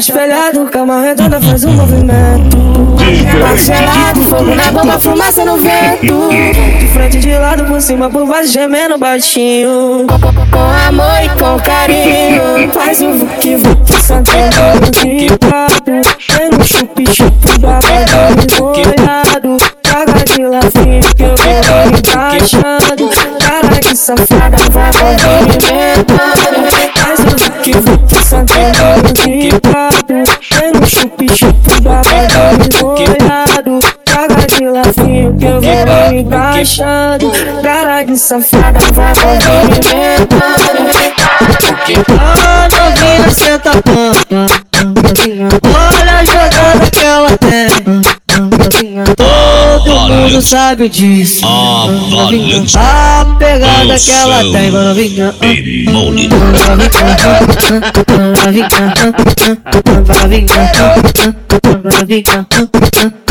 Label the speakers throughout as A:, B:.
A: espelhado, cama redonda faz um movimento. Parcelado, fogo na bomba, fumaça no vento. De frente, de lado, por cima, por baixo, gemendo baixinho. Com amor e com carinho, faz o que vuc, santando de quatro. Tem no chupi-chupi, babado, molhado. Joga de lafinho que eu vou encaixando. Cara de safada, vai movimentando. Faz o que vuc, santando de quatro. Tem no chupi-chupi, babado, molhado. Joga de lafinho que eu vou encaixando. Cara de safada, vai movimentando.
B: A novinha senta a pampa Olha Todo mundo sabe disso A pegada que ela tem Novinha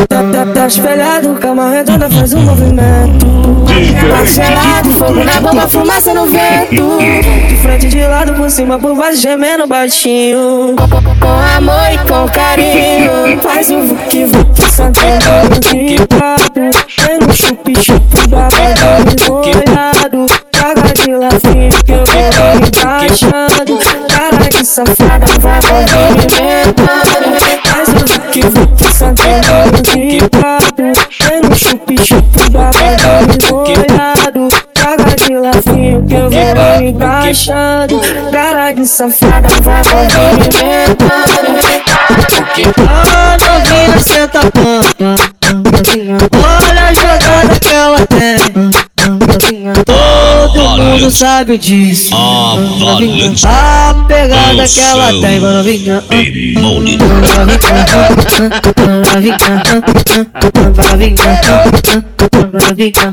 A: Tá, tá, tá espelhado, cama redonda faz um movimento. Parcelado, fogo na bomba, fumaça no vento. De frente, de lado, por cima, por baixo, gemendo baixinho. Com amor e com carinho, faz o vuc vuc, santando de quatro. Babado, molhado. Joga de lafinho que eu vou encaixando. Cara de safada, vai movimentando. Faz o vuc vuc, santando de quatro. Tem no chupi-chupi, babado, molhado. Joga de lafinho que eu vou encaixando. Cara de safada, vai movimentando.
B: A novinha senta a pampa mundo sabe disso A pegada que ela tem Novinha Novinha Novinha